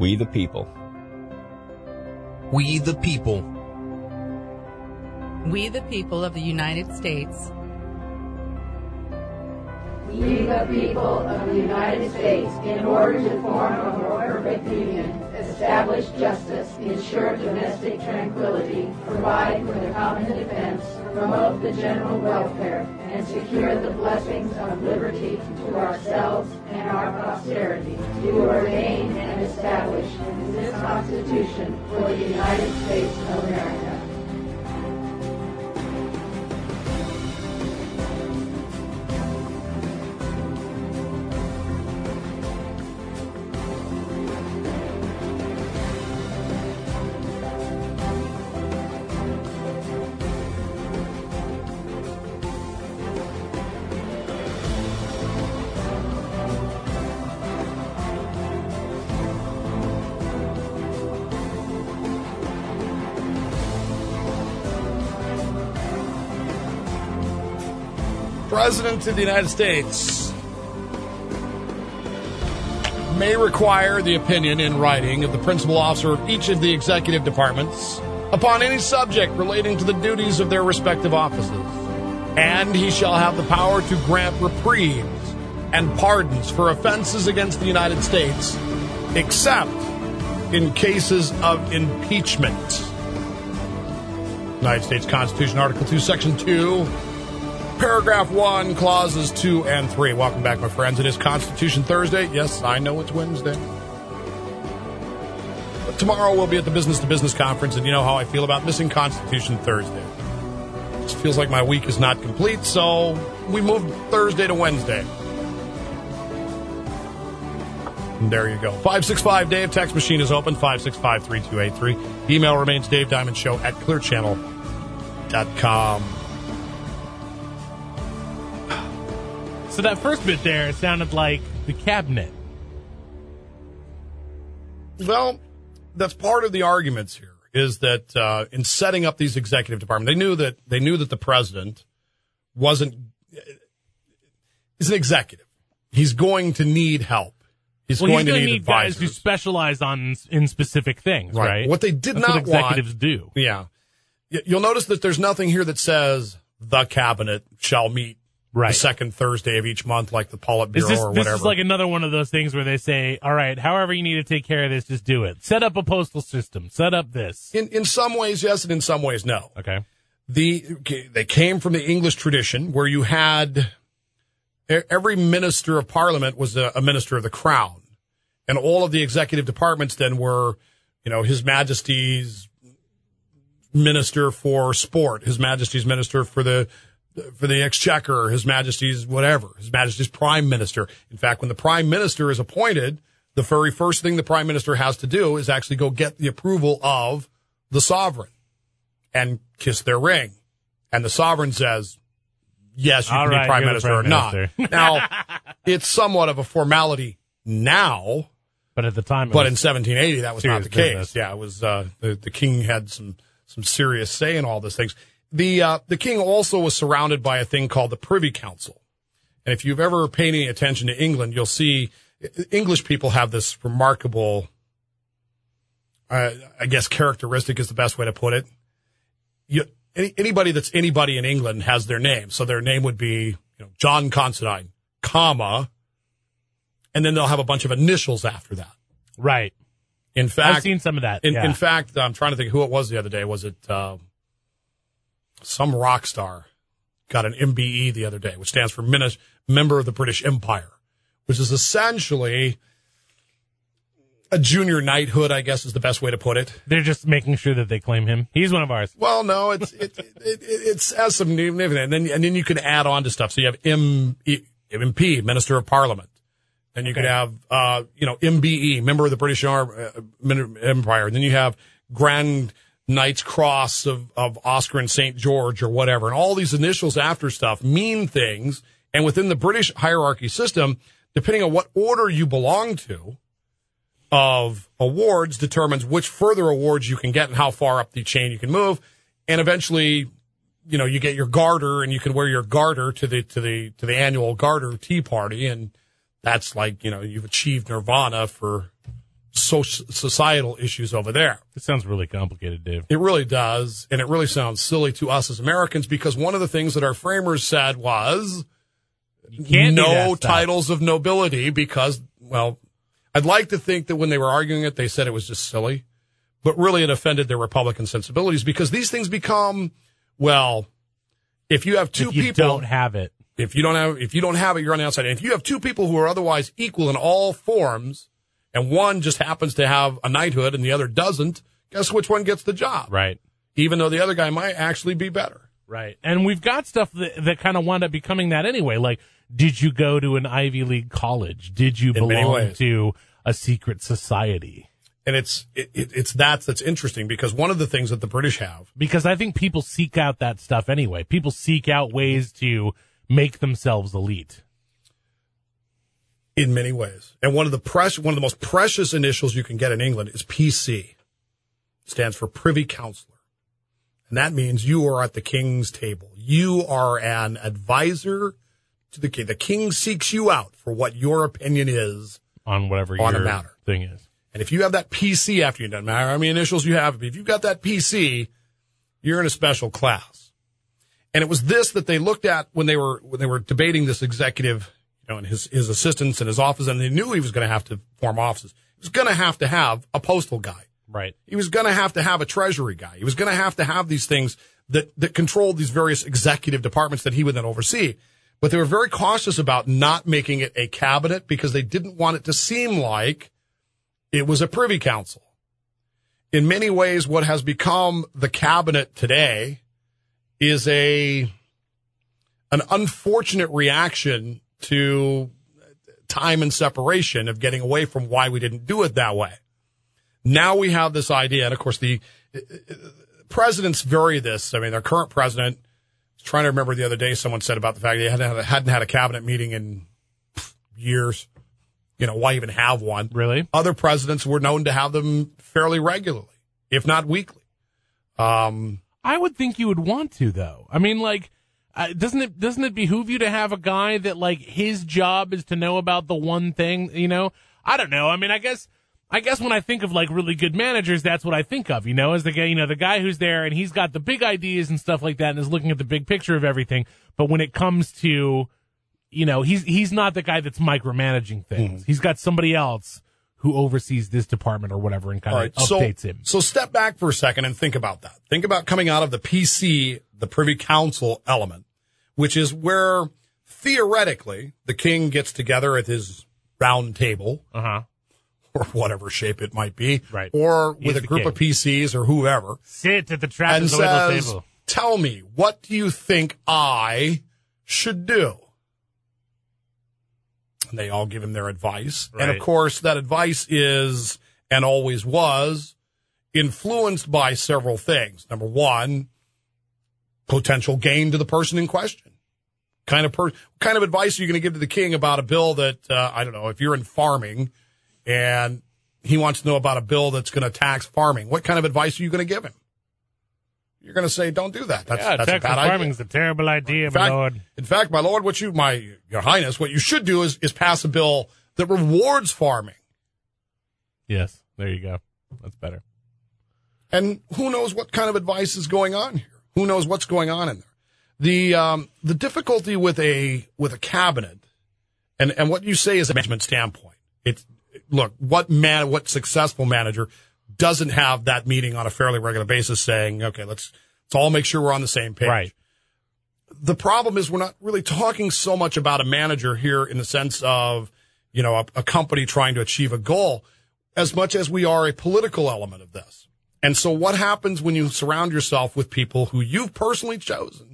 We the people. We the people. We the people of the United States. We the people of the United States, in order to form a more perfect union, establish justice, ensure domestic tranquility, provide for the common defense, promote the general welfare, and secure the blessings of liberty to ourselves and our posterity, do ordain and establish this Constitution for the United States of America. President of the United States may require the opinion in writing of the principal officer of each of the executive departments upon any subject relating to the duties of their respective offices. And he shall have the power to grant reprieves and pardons for offenses against the United States, except in cases of impeachment. United States Constitution, Article 2, Section 2 paragraph one, clauses two and three. Welcome back, my friends. It is Constitution Thursday. Yes, I know it's Wednesday. But tomorrow we'll be at the Business to Business Conference, and you know how I feel about missing Constitution Thursday. It just feels like my week is not complete, so we moved Thursday to Wednesday. And there you go. 565 Dave. Text machine is open. 565 3283. Email remains Dave Diamond Show at clearchannel.com. So that first bit there sounded like the cabinet. Well, that's part of the arguments here is that uh, in setting up these executive departments, they knew that they knew that the president wasn't is an executive. He's going to need help. He's well, going he's to need, need guys who specialize on in specific things, Right. right? What they did That's not what executives want- do. Yeah. You'll notice that there's nothing here that says the cabinet shall meet the Right. second Thursday of each month, like the Politburo Is this, or this is like another one of those things where they say, "All right, however you need to take care of this, just do it. Set up a postal system. Set up this." in in some ways, yes, and in some ways, no. Okay. the they came from the English tradition where you had every minister of parliament was a, a minister of the crown, and all of the executive departments then were, you know, His Majesty's minister for sport, His Majesty's minister for the for the exchequer, His Majesty's whatever, His Majesty's prime minister. In fact, when the prime minister is appointed, the very first thing the prime minister has to do is actually go get the approval of the sovereign and kiss their ring. And the sovereign says, yes, you All can right, be prime minister prime or not. minister. now, it's somewhat of a formality now, But at the time, but in 1780, that was not the case. business. Yeah, it was, uh, the, the king had some, some serious say in all these things. The, uh, the king also was surrounded by a thing called the Privy Council. And if you've ever paid any attention to England, you'll see English people have this remarkable, uh, I guess characteristic is the best way to put it. You, any, anybody that's anybody in England has their name. So their name would be, you know, John Considine, comma, and then they'll have a bunch of initials after that. right. In fact, I've seen some of that. in, yeah. in fact, I'm trying to think who it was the other day. Was it uh, some rock star got an MBE the other day, which stands for Member of the British Empire, which is essentially a junior knighthood, I guess is the best way to put it. They're just making sure that they claim him. He's one of ours. Well, no, it's it, it, it it's has some name and then and then you can add on to stuff. So you have M, MP, Minister of Parliament. Then you could have uh, you know MBE, member of the British uh, Empire. And then you have Grand Knight's Cross of of Oscar and Saint George or whatever. And all these initials after stuff mean things. And within the British hierarchy system, depending on what order you belong to of awards determines which further awards you can get and how far up the chain you can move. And eventually, you know, you get your garter and you can wear your garter to the, to the, to the annual garter tea party. And that's like, you know, you've achieved nirvana for so- societal issues over there. It sounds really complicated, Dave. It really does. And it really sounds silly to us as Americans because one of the things that our framers said was You can't do no titles of nobility because, well, I'd like to think that when they were arguing it, they said it was just silly, but really it offended their Republican sensibilities because these things become, well, if you have two If you people, don't have it. if you don't have, if you don't have it, you're on the outside. And if you have two people who are otherwise equal in all forms and one just happens to have a knighthood and the other doesn't, guess which one gets the job? Right. Even though the other guy might actually be better. Right. And we've got stuff that, that kind of wound up becoming that anyway. Like, did you go to an Ivy League college? Did you In belong to a secret society? And it's, it, it, it's that that's interesting because one of the things that the British have Because I think people seek out that stuff anyway. People seek out ways to make themselves elite. In many ways. And one of the press, one of the most precious initials you can get in England is PC. stands for Privy Councillor. And that means you are at the king's table. You are an advisor to the king. The king seeks you out for what your opinion is. on whatever On a matter. thing is. And if you have that PC after you, doesn't matter how many initials you have, if you've got that PC, you're in a special class. And it was this that they looked at when they were when they were debating this executive, you know, and his his assistants and his office, and they knew he was going to have to form offices. He was going to have to have a postal guy. Right. He was going to have to have a treasury guy. He was going to have to have these things that, that controlled these various executive departments that he would then oversee. But they were very cautious about not making it a cabinet because they didn't want it to seem like it was a privy council. In many ways, what has become the cabinet today is a, an unfortunate reaction to time and separation of getting away from why we didn't do it that way. Now we have this idea, and of course the uh, presidents vary this. I mean, our current president, I was trying to remember the other day, someone said about the fact they hadn't had a, hadn't had a cabinet meeting in years. You know, why even have one? Really? Other presidents were known to have them fairly regularly, if not weekly. Um, I would think you would want to, though. I mean, like, uh, doesn't it doesn't it behoove you to have a guy that like his job is to know about the one thing? You know, I don't know. I mean, I guess. I guess when I think of like really good managers, that's what I think of, you know, as the guy, you know, the guy who's there and he's got the big ideas and stuff like that and is looking at the big picture of everything. But when it comes to, you know, he's, he's not the guy that's micromanaging things. He's got somebody else who oversees this department or whatever and kind All of right. So, updates him. so step back for a second and think about that. Think about coming out of the PC, the Privy Council element, which is where theoretically the king gets together at his round table Uh huh. or whatever shape it might be, Right. or He's with a group king. of PCs or whoever, Sit at the and trapezoidal says, table. "Tell me, what do you think I should do?" And they all give him their advice, and of course, that advice is and always was influenced by several things. Number one, potential gain to the person in question. Kind of per, kind of advice are you going to give to the king about a bill that uh, I don't know if you're in farming and he wants to know about a bill that's going to tax farming. What kind of advice are you going to give him? You're going to say, "Don't do that. That's Yeah, that's a Texas bad idea." farming's a terrible idea, In my fact, lord. in fact, my lord, what you, my your highness, what you should do is is pass a bill that rewards farming. Yes, there you go. That's better. And who knows what kind of advice is going on here? Who knows what's going on in there? The um, the difficulty with a with a cabinet, and and what you say is a management standpoint. It's look what man what successful manager doesn't have that meeting on a fairly regular basis, saying, okay, let's let's all make sure we're on the same page. Right. the problem is we're not really talking so much about a manager here in the sense of, you know, a, a company trying to achieve a goal as much as we are a political element of this. And so what happens when you surround yourself with people who you've personally chosen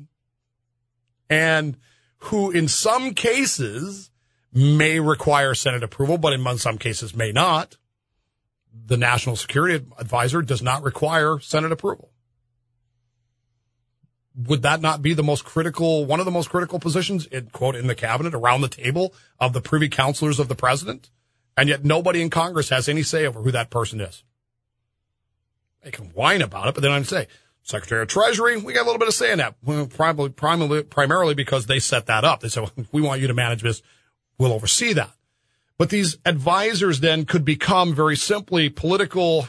and who in some cases may require Senate approval, but in some cases may not? The National Security Advisor does not require Senate approval would that not be the most critical, one of the most critical positions in quote in the cabinet around the table of the privy counselors of the president? And yet nobody in Congress has any say over who that person is. They can whine about it, but then I'd say, Secretary of Treasury, we got a little bit of say in that. Well, probably, primarily, primarily because they set that up. They said, well, we want you to manage this. We'll oversee that. But these advisors then could become very simply political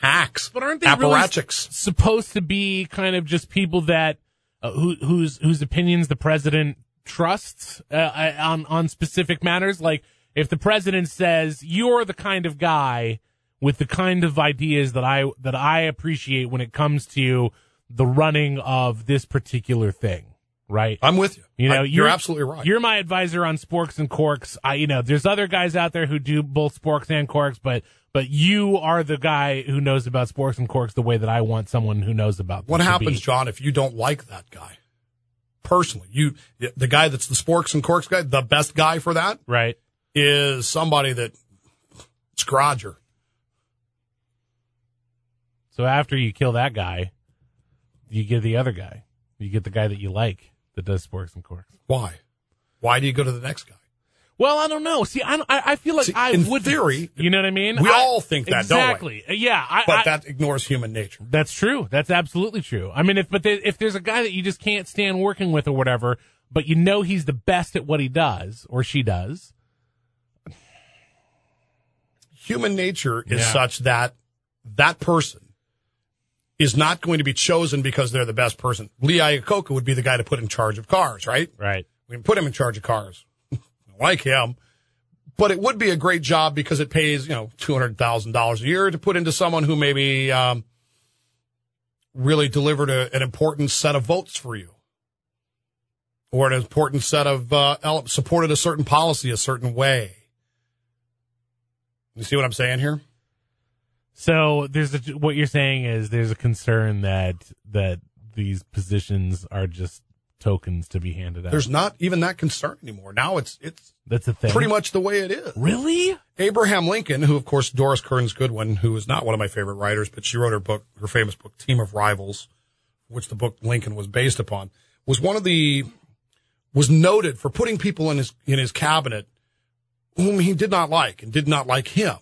hacks, But aren't they really apparatchiks. s- supposed to be kind of just people that uh, who, whose whose opinions the president trusts uh, uh, on on specific matters? Like if the president says you're the kind of guy with the kind of ideas that I that I appreciate when it comes to the running of this particular thing, right? I'm with you. You know, I- you're, absolutely right. You're my advisor on sporks and corks. I, you know, there's other guys out there who do both sporks and corks, but but you are the guy who knows about sporks and corks the way that I want someone who knows about. them What happens, be. John, if you don't like that guy? Personally, you the guy that's the sporks and corks guy, the best guy for that Right. is somebody that it's Grodger. So after you kill that guy, you get the other guy. You get the guy that you like that does sporks and corks. Why? Why do you go to the next guy? Well, I don't know. See, I don't- I, I feel like See, I in would. theory, you know what I mean. we I- all think that, don't we? exactly. Yeah, I, But that ignores human nature. That's true. That's absolutely true. I mean, if but there, if there's a guy that you just can't stand working with or whatever, but you know he's the best at what he does or she does, Human nature is Yeah. such that that person is not going to be chosen because they're the best person. Lee Iacocca would be the guy to put in charge of cars, right? right? We can put him in charge of cars. I like him. But it would be a great job because it pays, you know, $200,000 a year to put into someone who maybe um, really delivered a, an important set of votes for you or an important set of, uh, supported a certain policy a certain way. You see what I'm saying here? So there's a, what you're saying is there's a concern that that these positions are just tokens to be handed out. There's not even that concern anymore. Now it's, it's That's a thing. pretty much the way it is. Really? Abraham Lincoln, who of course Doris Kearns Goodwin, who is not one of my favorite writers, but she wrote her book, her famous book, Team of Rivals, which the book Lincoln was based upon, was one of the was noted for putting people in his in his cabinet whom he did not like and did not like him,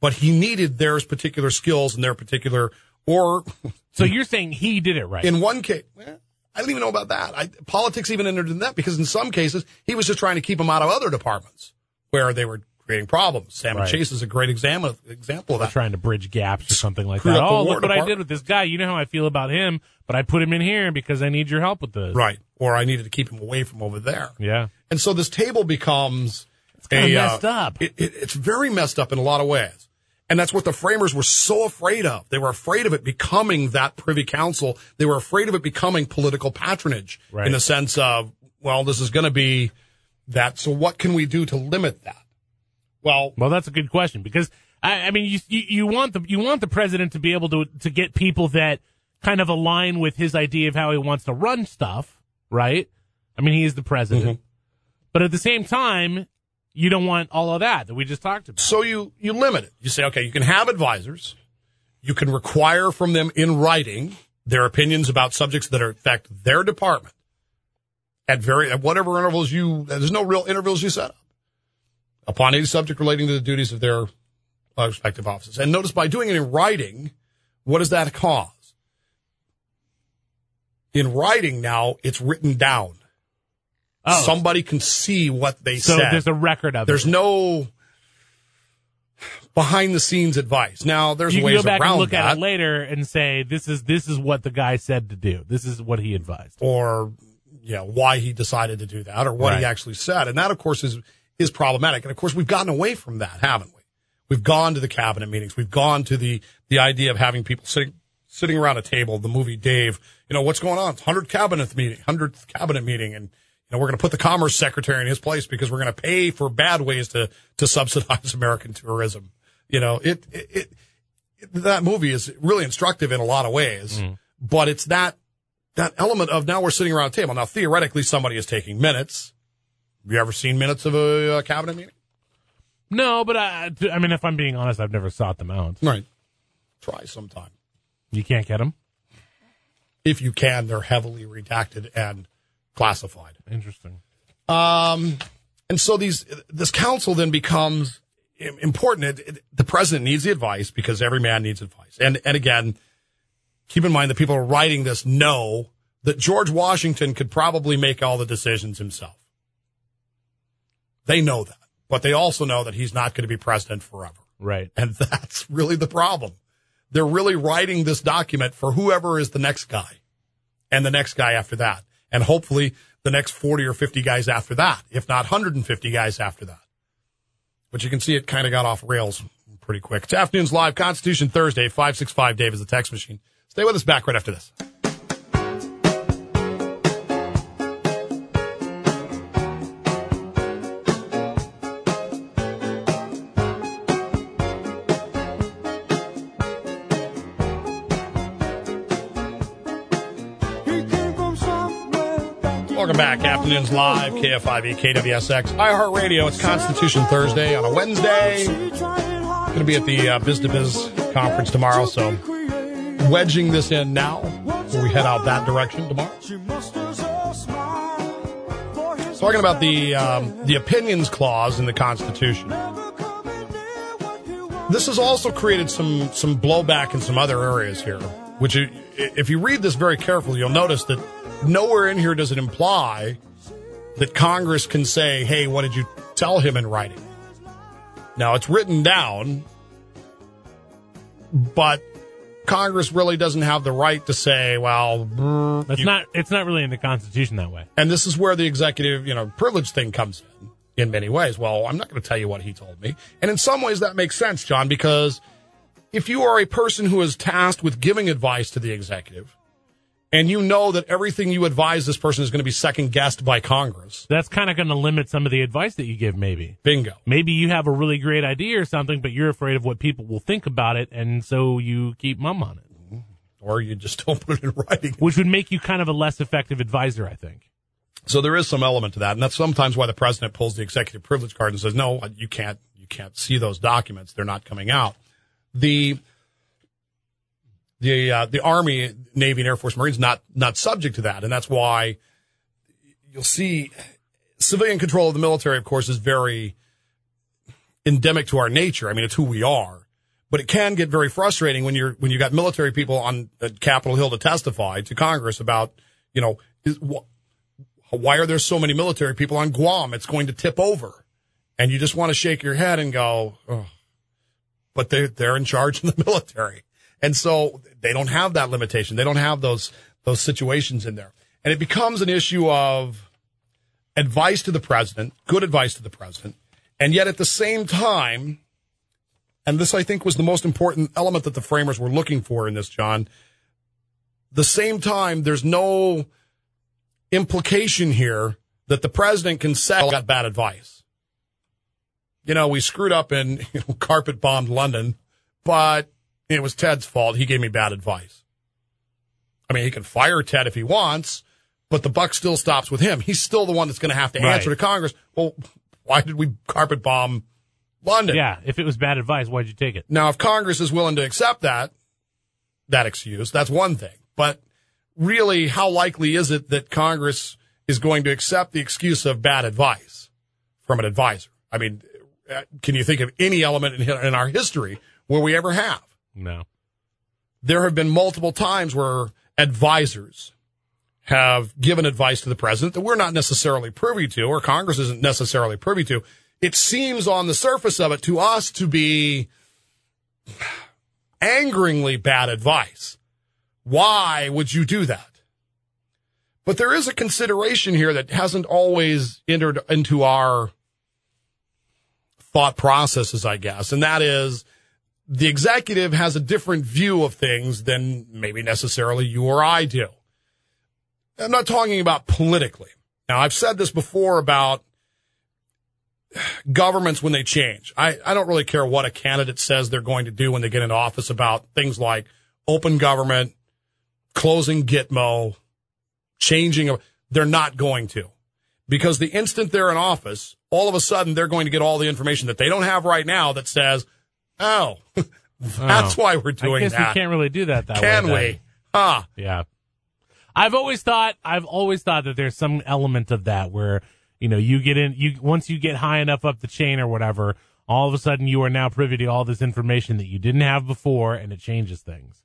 but he needed their particular skills and their particular or So you're saying he did it right? in one case. well, I don't even know about that. I, politics even entered in that because in some cases he was just trying to keep them out of other departments where they were creating problems. Sam Right. Chase is a great example example of that. trying to bridge gaps or something like Screw that. Oh, look what I did with this guy. You know how I feel about him, but I put him in here because I need your help with this. Right. Or I needed to keep him away from over there. Yeah. And so this table becomes it's kinda uh, messed up. It, it, it's very messed up in a lot of ways. And that's what the framers were so afraid of. They were afraid of it becoming that privy council. They were afraid of it becoming political patronage Right. in the sense of, well, this is going to be that. So what can we do to limit that? Well, Well, that's a good question because I, I mean, you, you you want the you want the president to be able to to get people that kind of align with his idea of how he wants to run stuff, right? I mean, he is the president, mm-hmm. but at the same time, you don't want all of that that we just talked about. So you, you limit it. You say, okay, you can have advisors. You can require from them in writing their opinions about subjects that are affect their department at very, at whatever intervals you, there's no real intervals you set up upon any subject relating to the duties of their respective offices. And notice by doing it in writing, what does that cause? In writing now, it's written down. Oh, Somebody can see what they said. so said. there's a record of There's it. There's no behind the scenes advice. Now there's You ways go back around and look that, at it later and say this is this is what the guy said to do. This is what he advised. or you know why he decided to do that, or what he actually said, and that of course is is problematic. And of course we've gotten away from that, haven't we? We've gone to the cabinet meetings. We've gone to the the idea of having people sitting sitting around a table. The movie Dave, you know what's going on? It's hundredth cabinet meeting, hundredth cabinet meeting, and know we're going to put the commerce secretary in his place because we're going to pay for bad ways to to subsidize American tourism. You know it it. it that movie is really instructive in a lot of ways, but it's that that element of now we're sitting around a table. Now theoretically, somebody is taking minutes. Have you ever seen minutes of a uh, cabinet meeting? No, but I, I mean, if I'm being honest, I've never sought them out. Right. Try sometime. You can't get them. If you can, they're heavily redacted and classified. Interesting. Um, and so these this council then becomes important. It, it- the president needs the advice because every man needs advice. And and again, keep in mind that people are writing this know that George Washington could probably make all the decisions himself. They know that. but they also know that he's not going to be president forever. Right. And that's really the problem. They're really writing this document for whoever is the next guy and the next guy after that. And hopefully the next 40 or 50 guys after that, if not 150 guys after that. But you can see it kind of got off rails pretty quick. It's Afternoons Live, Constitution Thursday, 565 Dave is the text machine. Stay with us back right after this. Afternoons Live, KFIV, KWSX, iHeartRadio. It's Constitution Thursday on a Wednesday. Going to be at the uh, Biz to Biz conference tomorrow, so wedging this in now before we head out that direction tomorrow. Talking about the um, the opinions clause in the Constitution. This has also created some some blowback in some other areas here. Which, if you read this very carefully, you'll notice that nowhere in here does it imply that Congress can say, "Hey, what did you tell him in writing?" Now it's written down, but Congress really doesn't have the right to say, "Well, It's you- not. It's not really in the Constitution that way. and this is where the executive, you know, privilege thing comes in in many ways. Well, I'm not going to tell you what he told me. And in some ways that makes sense, John, because if you are a person who is tasked with giving advice to the executive and you know that everything you advise this person is going to be second guessed by Congress, That's kind of going to limit some of the advice that you give. Maybe. bingo. Maybe you have a really great idea or something, but you're afraid of what people will think about it, and so you keep mum on it, Or you just don't put it in writing. which would make you kind of a less effective advisor, I think. So there is some element to that, and that's sometimes why the president pulls the executive privilege card and says, "No, you can't. You can't see those documents. They're not coming out." The the uh, the Army, Navy, and Air Force, Marines not not subject to that, and that's why you'll see civilian control of the military. Of course, is very endemic to our nature. I mean, it's who we are. But it can get very frustrating when you're when you got military people on Capitol Hill to testify to Congress about, you know, is, wh- why are there so many military people on Guam? It's going to tip over. And you just want to shake your head and go, oh. but they're, they're in charge of the military. And so they don't have that limitation. They don't have those, those situations in there. And it becomes an issue of advice to the president, good advice to the president. And yet at the same time, and this I think was the most important element that the framers were looking for in this, John, the same time, there's no implication here that the president can say "I got bad advice. You know, we screwed up and you know, carpet bombed London, but it was Ted's fault. He gave me bad advice. I mean, he can fire Ted if he wants, but the buck still stops with him. He's still the one that's going to have to Right. answer to Congress. Well, why did we carpet bomb London? Yeah. If it was bad advice, why'd you take it? Now, if Congress is willing to accept that, that excuse, that's one thing. But really, how likely is it that Congress is going to accept the excuse of bad advice from an advisor? I mean, uh, can you think of any element in, in our history where we ever have? No. There have been multiple times where advisors have given advice to the president that we're not necessarily privy to, or Congress isn't necessarily privy to. It seems on the surface of it to us to be angeringly bad advice. Why would you do that? But there is a consideration here that hasn't always entered into our thought processes, I guess, and that is the executive has a different view of things than maybe necessarily you or I do. I'm not talking about politically. Now, I've said this before about governments when they change. I, I don't really care what a candidate says they're going to do when they get into office about things like open government, closing Gitmo, changing. They're not going to. Because the instant they're in office, all of a sudden they're going to get all the information that they don't have right now that says, oh, that's Oh. why we're doing I guess that. we can't really do that that Can way. we? Huh. Yeah. I've always thought I've always thought that there's some element of that where you know you get in you once you get high enough up the chain or whatever, all of a sudden you are now privy to all this information that you didn't have before, and it changes things.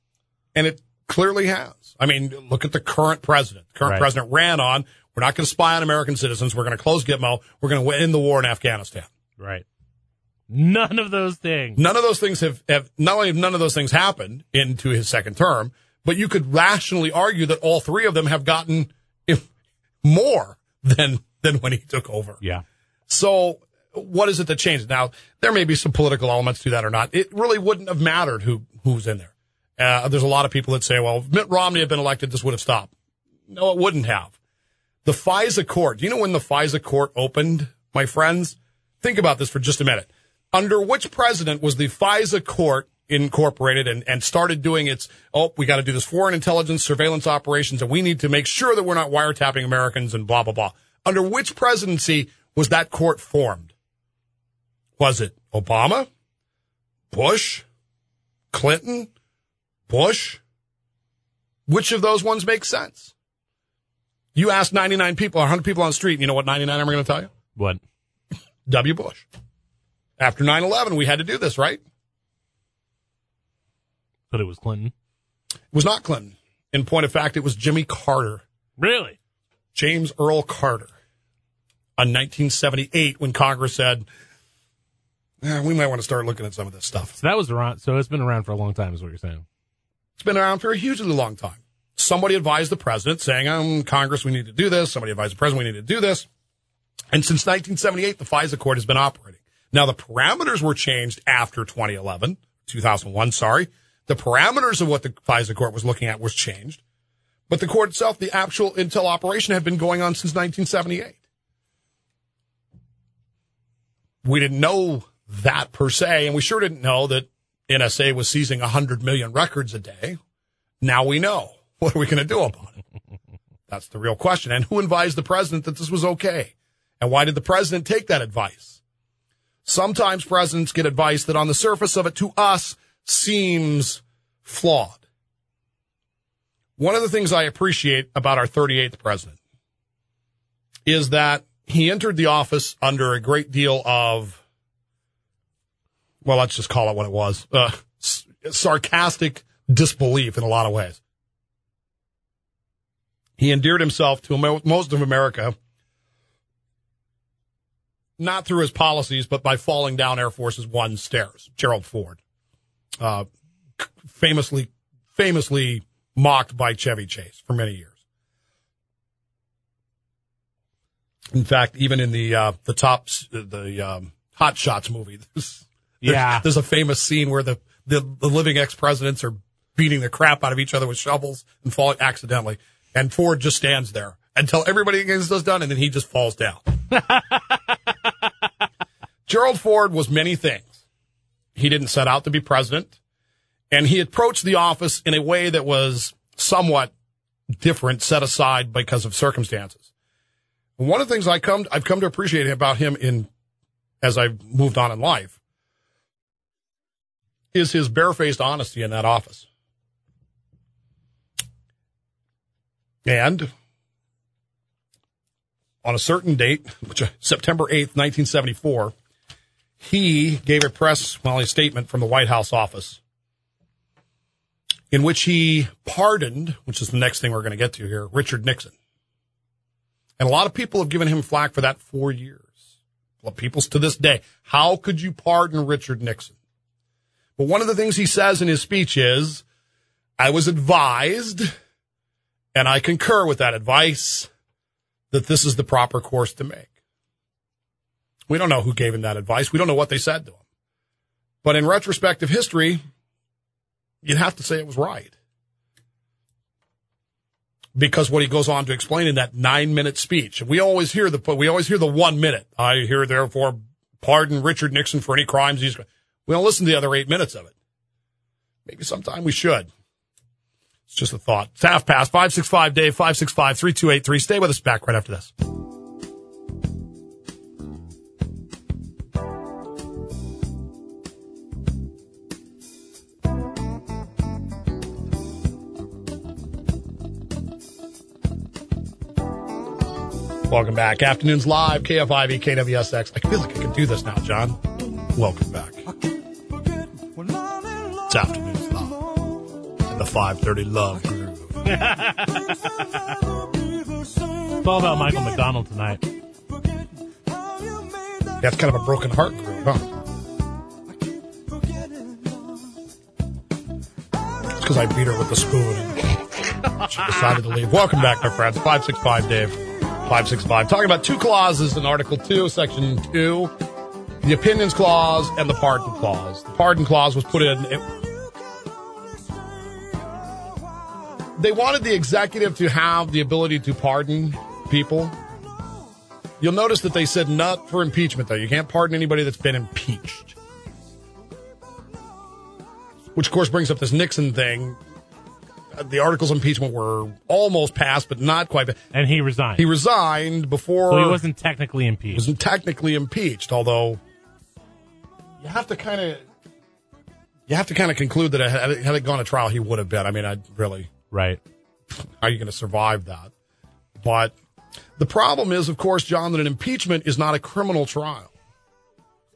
And it clearly has. I mean, look at the current president. The current Right. president ran on, we're not going to spy on American citizens. We're going to close Gitmo. We're going to win the war in Afghanistan. Right. None of those things. None of those things have, have not only have none of those things happened into his second term, but you could rationally argue that all three of them have gotten if, more than than when he took over. Yeah. So what is it that changed? Now there may be some political elements to that or not. It really wouldn't have mattered who who's in there. Uh, there's a lot of people that say, well, if Mitt Romney had been elected, this would have stopped. No, it wouldn't have. The FISA court. Do you know when the FISA court opened, my friends? Think about this for just a minute. Under which president was the FISA court incorporated and, and started doing its, oh, we got to do this foreign intelligence surveillance operations and we need to make sure that we're not wiretapping Americans and blah, blah, blah. Under which presidency was that court formed? Was it Obama? Bush? Clinton? Bush? Which of those ones makes sense? You ask 99 people, 100 people on the street, and you know what 99 I'm going to tell you? What? W. Bush. After 9 11, we had to do this, right? But it was Clinton. It was not Clinton. In point of fact, it was Jimmy Carter, Really? James Earl Carter, on 1978 when Congress said, "Eh, we might want to start looking at some of this stuff. So that was around. So it's been around for a long time, is what you're saying. It's been around for a hugely long time. Somebody advised the president saying, um, Congress, we need to do this. Somebody advised the president, we need to do this. And since 1978, the FISA court has been operating. Now, the parameters were changed after 2011, 2001, sorry. The parameters of what the FISA court was looking at was changed. But the court itself, the actual intel operation had been going on since 1978. We didn't know that per se, and we sure didn't know that NSA was seizing 100 million records a day. Now we know. What are we going to do about it? That's the real question. And who advised the president that this was okay? And why did the president take that advice? Sometimes presidents get advice that on the surface of it to us seems flawed. One of the things I appreciate about our 38th president is that he entered the office under a great deal of, well, let's just call it what it was, uh, s- sarcastic disbelief in a lot of ways. He endeared himself to most of America, not through his policies, but by falling down Air Force's One stairs. Gerald Ford, uh, famously, famously mocked by Chevy Chase for many years. In fact, even in the uh, the top the um, Hot Shots movie, there's, Yeah. there's a famous scene where the, the the living ex presidents are beating the crap out of each other with shovels and falling accidentally, and Ford just stands there until everybody gets this done, and then he just falls down. Gerald Ford was many things. He didn't set out to be president, and he approached the office in a way that was somewhat different, set aside because of circumstances. One of the things I come I've come to appreciate about him in as I've moved on in life is his barefaced honesty in that office. And on a certain date, which September 8th, 1974, he gave a press, well, a statement from the White House office in which he pardoned, which is the next thing we're going to get to here, Richard Nixon. And a lot of people have given him flack for that for years. Well, people's to this day. How could you pardon Richard Nixon? But one of the things he says in his speech is, I was advised, and I concur with that advice, that this is the proper course to make. We don't know who gave him that advice. We don't know what they said to him. But in retrospective history, you'd have to say it was right. Because what he goes on to explain in that nine minute speech, we always hear the, we always hear the one minute. I hear therefore pardon Richard Nixon for any crimes he's, we don't listen to the other eight minutes of it. Maybe sometime we should. It's just a thought. It's half past 565 Dave, 565 3283. Stay with us back right after this. Welcome back. Afternoons live, KFIV, KWSX. I feel like I can do this now, John. Welcome back. It's Afternoons live. And the 530 Love Groove. It's all about Michael McDonald tonight. That's kind of a broken heart group, huh? It's because I beat her with the spoon she decided to leave. Welcome back, my friends. 565 Dave. 565. Talking about two clauses in Article 2, Section 2 the opinions clause and the pardon clause. The pardon clause was put in. It, they wanted the executive to have the ability to pardon people. You'll notice that they said not for impeachment, though. You can't pardon anybody that's been impeached. Which, of course, brings up this Nixon thing. The articles of impeachment were almost passed, but not quite. And he resigned. He resigned before so he wasn't technically impeached. wasn't technically impeached, although you have to kind of you have to kind of conclude that had it, had it gone to trial, he would have been. I mean, I really right. how are you going to survive that? But the problem is, of course, John, that an impeachment is not a criminal trial.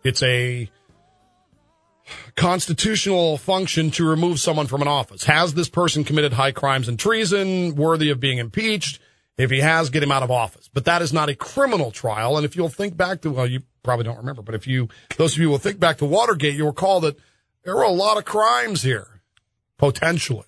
It's a constitutional function to remove someone from an office. Has this person committed high crimes and treason worthy of being impeached? If he has, get him out of office. But that is not a criminal trial. And if you'll think back to, well, you probably don't remember, but if you, those of you will think back to Watergate, you'll recall that there were a lot of crimes here, potentially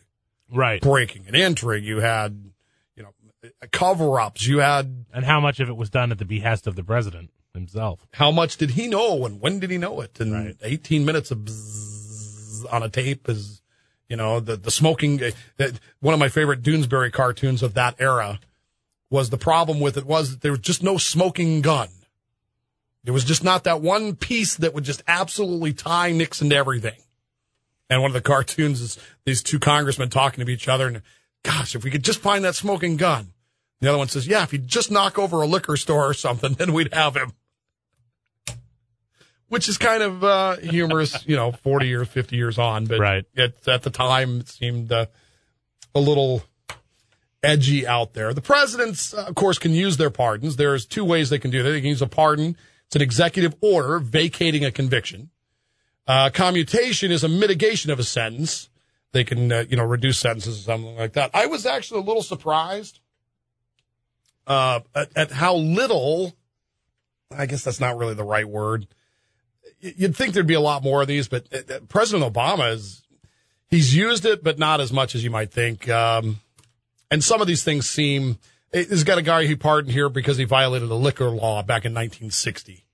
Right. breaking and entering. You had, you know, cover ups. You had, And how much of it was done at the behest of the president himself? how much did he know and when did he know it? And Right. 18 minutes of bzzz on a tape is, you know, the, the smoking, uh, one of my favorite Doonesbury cartoons of that era was the problem with it was that there was just no smoking gun. There was just not that one piece that would just absolutely tie Nixon to everything. And one of the cartoons is these two congressmen talking to each other and gosh, if we could just find that smoking gun. The other one says, yeah, if he'd just knock over a liquor store or something, then we'd have him. Which is kind of uh, humorous, you know, 40 years, 50 years on. But Right. it, at the time, it seemed uh, a little edgy out there. The presidents, uh, of course, can use their pardons. There's two ways they can do that. They can use a pardon. It's an executive order vacating a conviction. Uh, commutation is a mitigation of a sentence. They can, uh, you know, reduce sentences or something like that. I was actually a little surprised uh, at, at how little. I guess that's not really the right word. You'd think there'd be a lot more of these, but uh, uh, President Obama is he's used it, but not as much as you might think. Um, and some of these things seem. He's got a guy he pardoned here because he violated a liquor law back in 1960.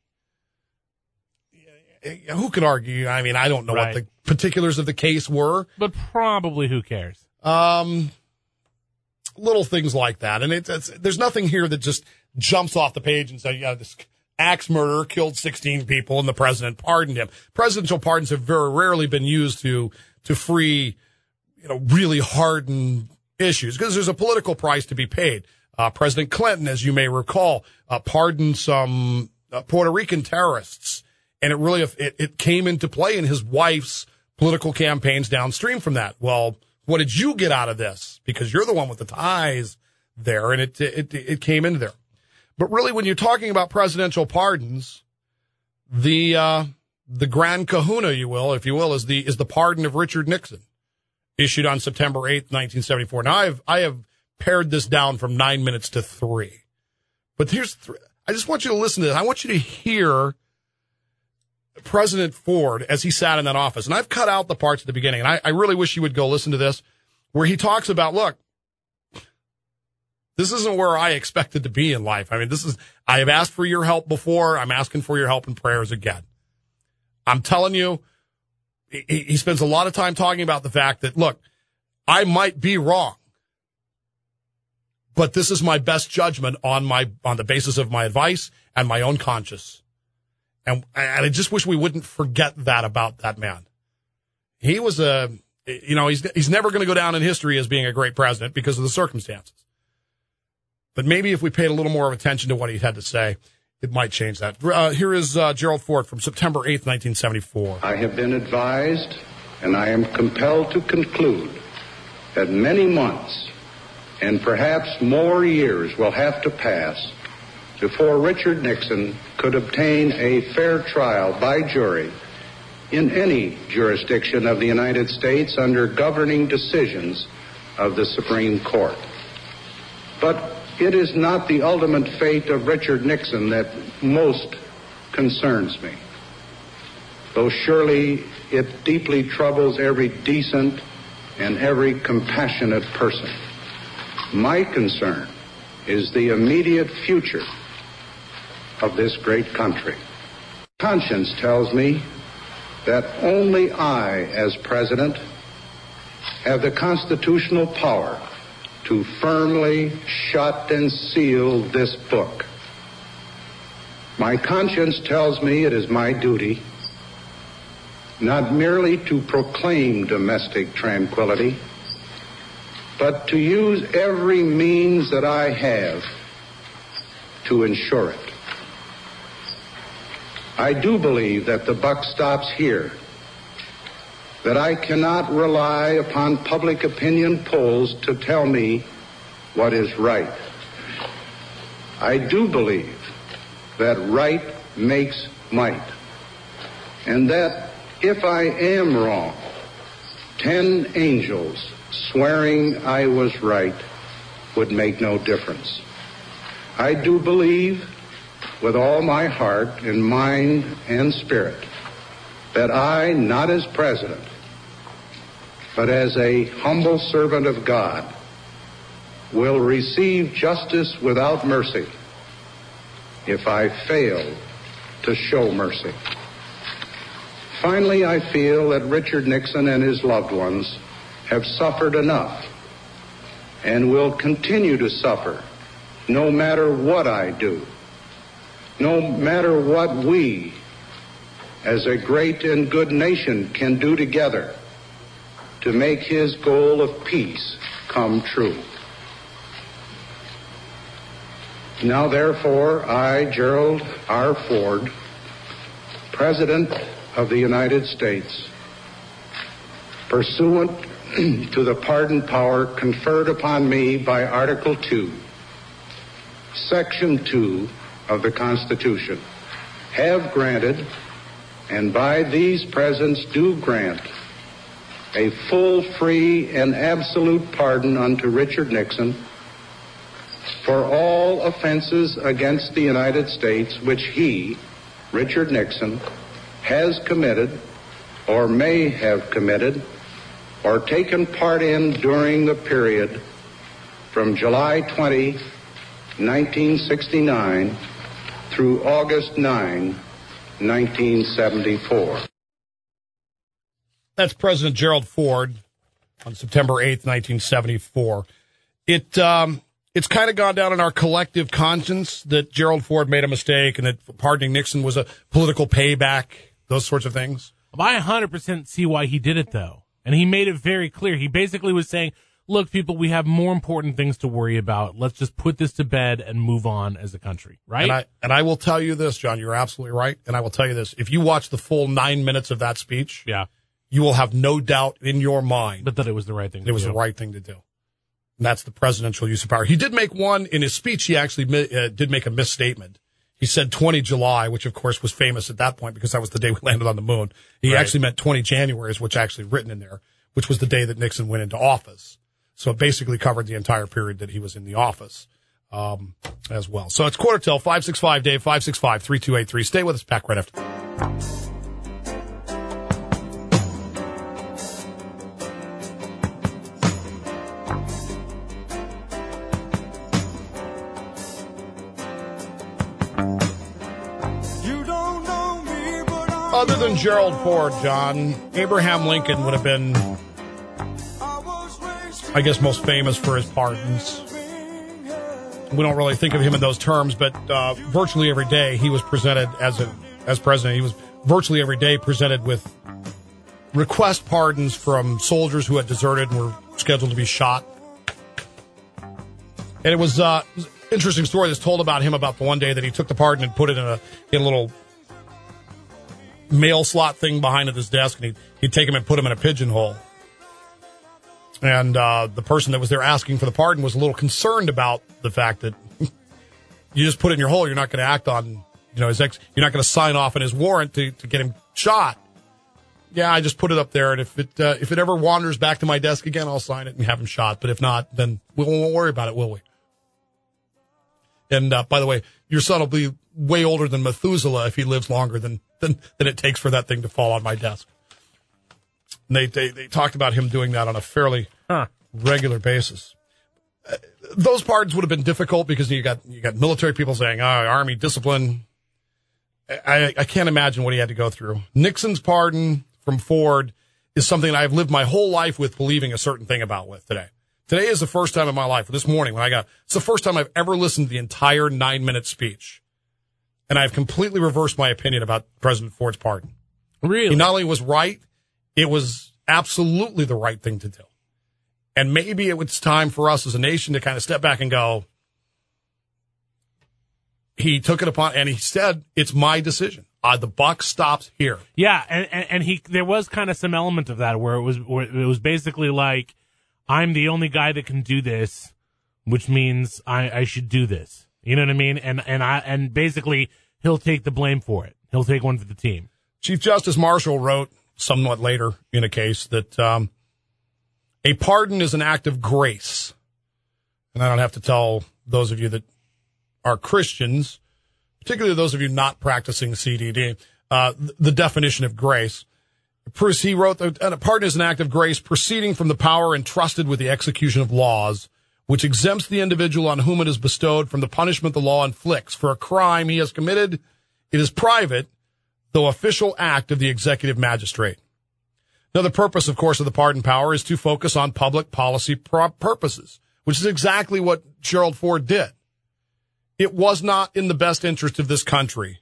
Who could argue? I mean, I don't know Right. what the particulars of the case were. But probably who cares? Um, little things like that. And it's, it's, there's nothing here that just jumps off the page and says, yeah, this axe murderer killed 16 people and the president pardoned him. Presidential pardons have very rarely been used to, to free, you know, really hardened issues because there's a political price to be paid. Uh, President Clinton, as you may recall, uh, pardoned some uh, Puerto Rican terrorists and it really, it, it came into play in his wife's political campaigns downstream from that. Well, what did you get out of this? Because you're the one with the ties there, and it it it came into there. But really, when you're talking about presidential pardons, the uh, the grand kahuna, you will, if you will, is the is the pardon of Richard Nixon, issued on September 8th, 1974. Now, I have I have pared this down from nine minutes to three, but here's th- I just want you to listen to this. I want you to hear President Ford as he sat in that office. And I've cut out the parts at the beginning, and I, I really wish you would go listen to this, where he talks about, look, this isn't where I expected to be in life. I mean, this is, I have asked for your help before. I'm asking for your help and prayers again. I'm telling you, he, he spends a lot of time talking about the fact that, look, I might be wrong, but this is my best judgment on my, on the basis of my advice and my own conscience. And, and I just wish we wouldn't forget that about that man. He was a, you know, he's, he's never going to go down in history as being a great president because of the circumstances. But maybe if we paid a little more of attention to what he had to say, it might change that. Uh, here is uh, Gerald Ford from September 8th, 1974. I have been advised, and I am compelled to conclude, that many months and perhaps more years will have to pass before Richard Nixon could obtain a fair trial by jury in any jurisdiction of the United States under governing decisions of the Supreme Court. But it is not the ultimate fate of Richard Nixon that most concerns me, though surely it deeply troubles every decent and every compassionate person. My concern is the immediate future of this great country. Conscience tells me that only I, as president, have the constitutional power to firmly shut and seal this book. My conscience tells me it is my duty not merely to proclaim domestic tranquility, but to use every means that I have to ensure it. I do believe that the buck stops here, that I cannot rely upon public opinion polls to tell me what is right. I do believe that right makes might, and that if I am wrong, ten angels swearing I was right would make no difference. I do believe with all my heart and mind and spirit that I, not as president, but as a humble servant of God, will receive justice without mercy if I fail to show mercy. Finally, I feel that Richard Nixon and his loved ones have suffered enough and will continue to suffer no matter what I do, no matter what we as a great and good nation can do together to make his goal of peace come true. Now, therefore, I, Gerald R. Ford, President of the United States, pursuant to the pardon power conferred upon me by Article 2, Section 2 of the Constitution, have granted, and by these presents do grant, a full, free, and absolute pardon unto Richard Nixon for all offenses against the United States which he, Richard Nixon, has committed or may have committed or taken part in during the period from July 20, 1969 through August 9, 1974. That's President Gerald Ford on September 8th, 1974. It, um, it's kind of gone down in our collective conscience that Gerald Ford made a mistake and that pardoning Nixon was a political payback, those sorts of things. I 100% see why he did it, though. And he made it very clear. He basically was saying, look, people, we have more important things to worry about. Let's just put this to bed and move on as a country, right? And I, and I will tell you this, John, you're absolutely right. And I will tell you this. If you watch the full nine minutes of that speech, yeah, you will have no doubt in your mind but that it was the right thing. it was do. the right thing to do. And that's the presidential use of power. He did make one in his speech. He actually uh, did make a misstatement. He said 20 July, which of course was famous at that point because that was the day we landed on the moon. He Right. actually meant 20 January is what's actually written in there, which was the day that Nixon went into office. So it basically covered the entire period that he was in the office, um, as well. So it's quarter till 565 Dave, 565 3283. Stay with us, Pack, right after. Other than Gerald Ford, John, Abraham Lincoln would have been, I guess, most famous for his pardons. We don't really think of him in those terms, but uh, virtually every day he was presented as a as president. He was virtually every day presented with request pardons from soldiers who had deserted and were scheduled to be shot. And it was, uh, interesting story that's told about him about the one day that he took the pardon and put it in a in a little mail slot thing behind at his desk, and he'd, he'd take him and put him in a pigeonhole. And uh, the person that was there asking for the pardon was a little concerned about the fact that you just put it in your hole. You're not going to act on, you know, his ex. You're not going to sign off on his warrant to, to get him shot. Yeah, I just put it up there, and if it uh, if it ever wanders back to my desk again, I'll sign it and have him shot. But if not, then we won't worry about it, will we? And uh, by the way, your son will be way older than Methuselah if he lives longer than than, than it takes for that thing to fall on my desk. And they, they, they talked about him doing that on a fairly Huh. regular basis. Uh, those pardons would have been difficult because you got you got military people saying, "Oh, army discipline." I, I can't imagine what he had to go through. Nixon's pardon from Ford is something I've lived my whole life with believing a certain thing about with today. Today is the first time in my life, this morning when I got, it's the first time I've ever listened to the entire nine minute speech. And I've completely reversed my opinion about President Ford's pardon. Really? He not only was right, it was absolutely the right thing to do. And maybe it was time for us as a nation to kind of step back and go, he took it upon and he said, it's my decision. Uh, the buck stops here. Yeah, and, and, and he there was kind of some element of that where it was where it was basically like I'm the only guy that can do this, which means I, I should do this. You know what I mean? And and I and basically he'll take the blame for it. He'll take one for the team. Chief Justice Marshall wrote somewhat later in a case that um, a pardon is an act of grace. And I don't have to tell those of you that are Christians, particularly those of you not practicing CDD, uh, th- the definition of grace. He wrote that a pardon is an act of grace proceeding from the power entrusted with the execution of laws, which exempts the individual on whom it is bestowed from the punishment the law inflicts for a crime he has committed. It is private, though official act of the executive magistrate. Now, the purpose, of course, of the pardon power is to focus on public policy purposes, which is exactly what Gerald Ford did. It was not in the best interest of this country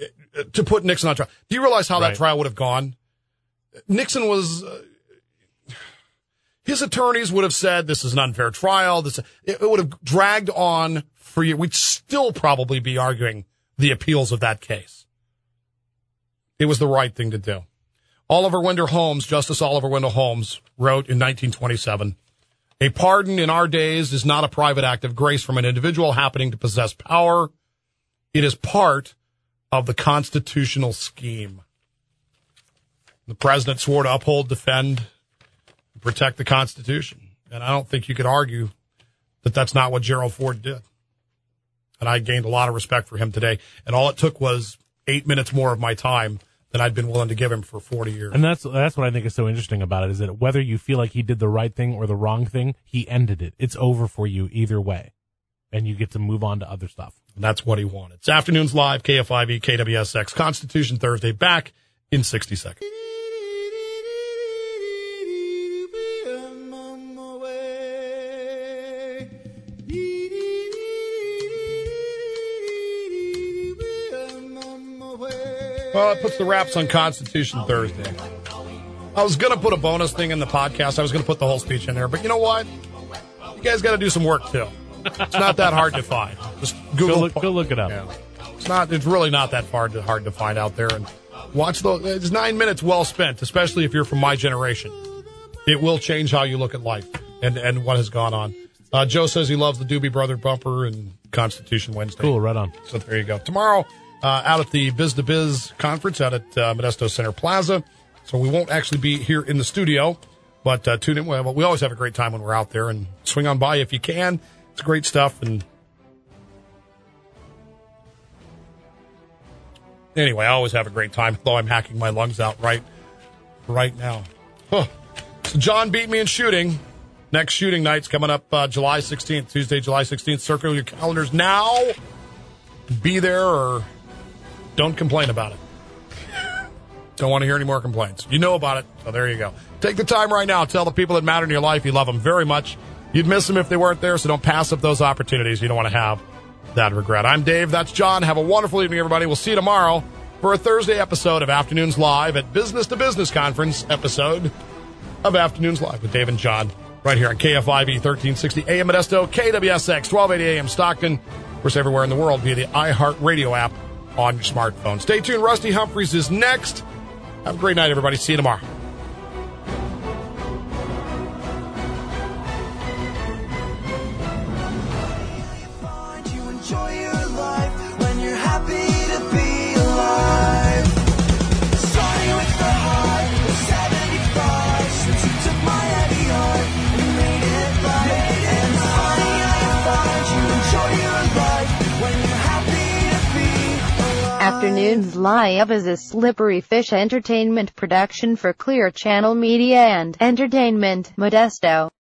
uh, to put Nixon on trial. Do you realize how Right. that trial would have gone? Nixon was, uh, his attorneys would have said this is an unfair trial. This, it, would have dragged on for you. We'd still probably be arguing the appeals of that case. It was the right thing to do. Oliver Wendell Holmes, Justice Oliver Wendell Holmes, wrote in 1927, a pardon in our days is not a private act of grace from an individual happening to possess power. It is part of the constitutional scheme. The president swore to uphold, defend, protect the Constitution. And I don't think you could argue that that's not what Gerald Ford did. And I gained a lot of respect for him today. And all it took was eight minutes more of my time than I'd been willing to give him for 40 years. And that's that's what I think is so interesting about it is that whether you feel like he did the right thing or the wrong thing, he ended it. It's over for you either way. And you get to move on to other stuff. And that's what he wanted. It's afternoons live, KFIV, KWSX, Constitution Thursday, back in 60 seconds. Well, it puts the wraps on Constitution Thursday. I was going to put a bonus thing in the podcast. I was going to put the whole speech in there, but you know what? You guys got to do some work too. It's not that hard to find. Just Google. Go look, go look it up. Yeah. It's not. It's really not that hard to hard to find out there. And watch those. It's nine minutes well spent, especially if you're from my generation. It will change how you look at life and and what has gone on. Uh, Joe says he loves the Doobie Brother bumper and Constitution Wednesday. Cool, right on. So there you go. Tomorrow, uh, out at the Biz to Biz conference out at uh, Modesto Center Plaza. So we won't actually be here in the studio, but uh, tune in. Well, we always have a great time when we're out there and swing on by if you can. It's great stuff. And anyway, I always have a great time, though I'm hacking my lungs out right, right now. Huh. So John beat me in shooting. Next shooting night's coming up uh, July 16th, Tuesday, July 16th. Circle your calendars now. Be there or don't complain about it. Don't want to hear any more complaints. You know about it, so there you go. Take the time right now. Tell the people that matter in your life you love them very much. You'd miss them if they weren't there, so don't pass up those opportunities. You don't want to have that regret. I'm Dave. That's John. Have a wonderful evening, everybody. We'll see you tomorrow for a Thursday episode of Afternoons Live at Business to Business Conference episode of Afternoons Live with Dave and John right here on KFIV 1360 AM Modesto, KWSX 1280 AM Stockton. Of course, everywhere in the world via the iHeartRadio app on your smartphone. Stay tuned. Rusty Humphries is next. Have a great night, everybody. See you tomorrow. Afternoons Live is a Slippery Fish Entertainment production for Clear Channel Media and Entertainment, Modesto.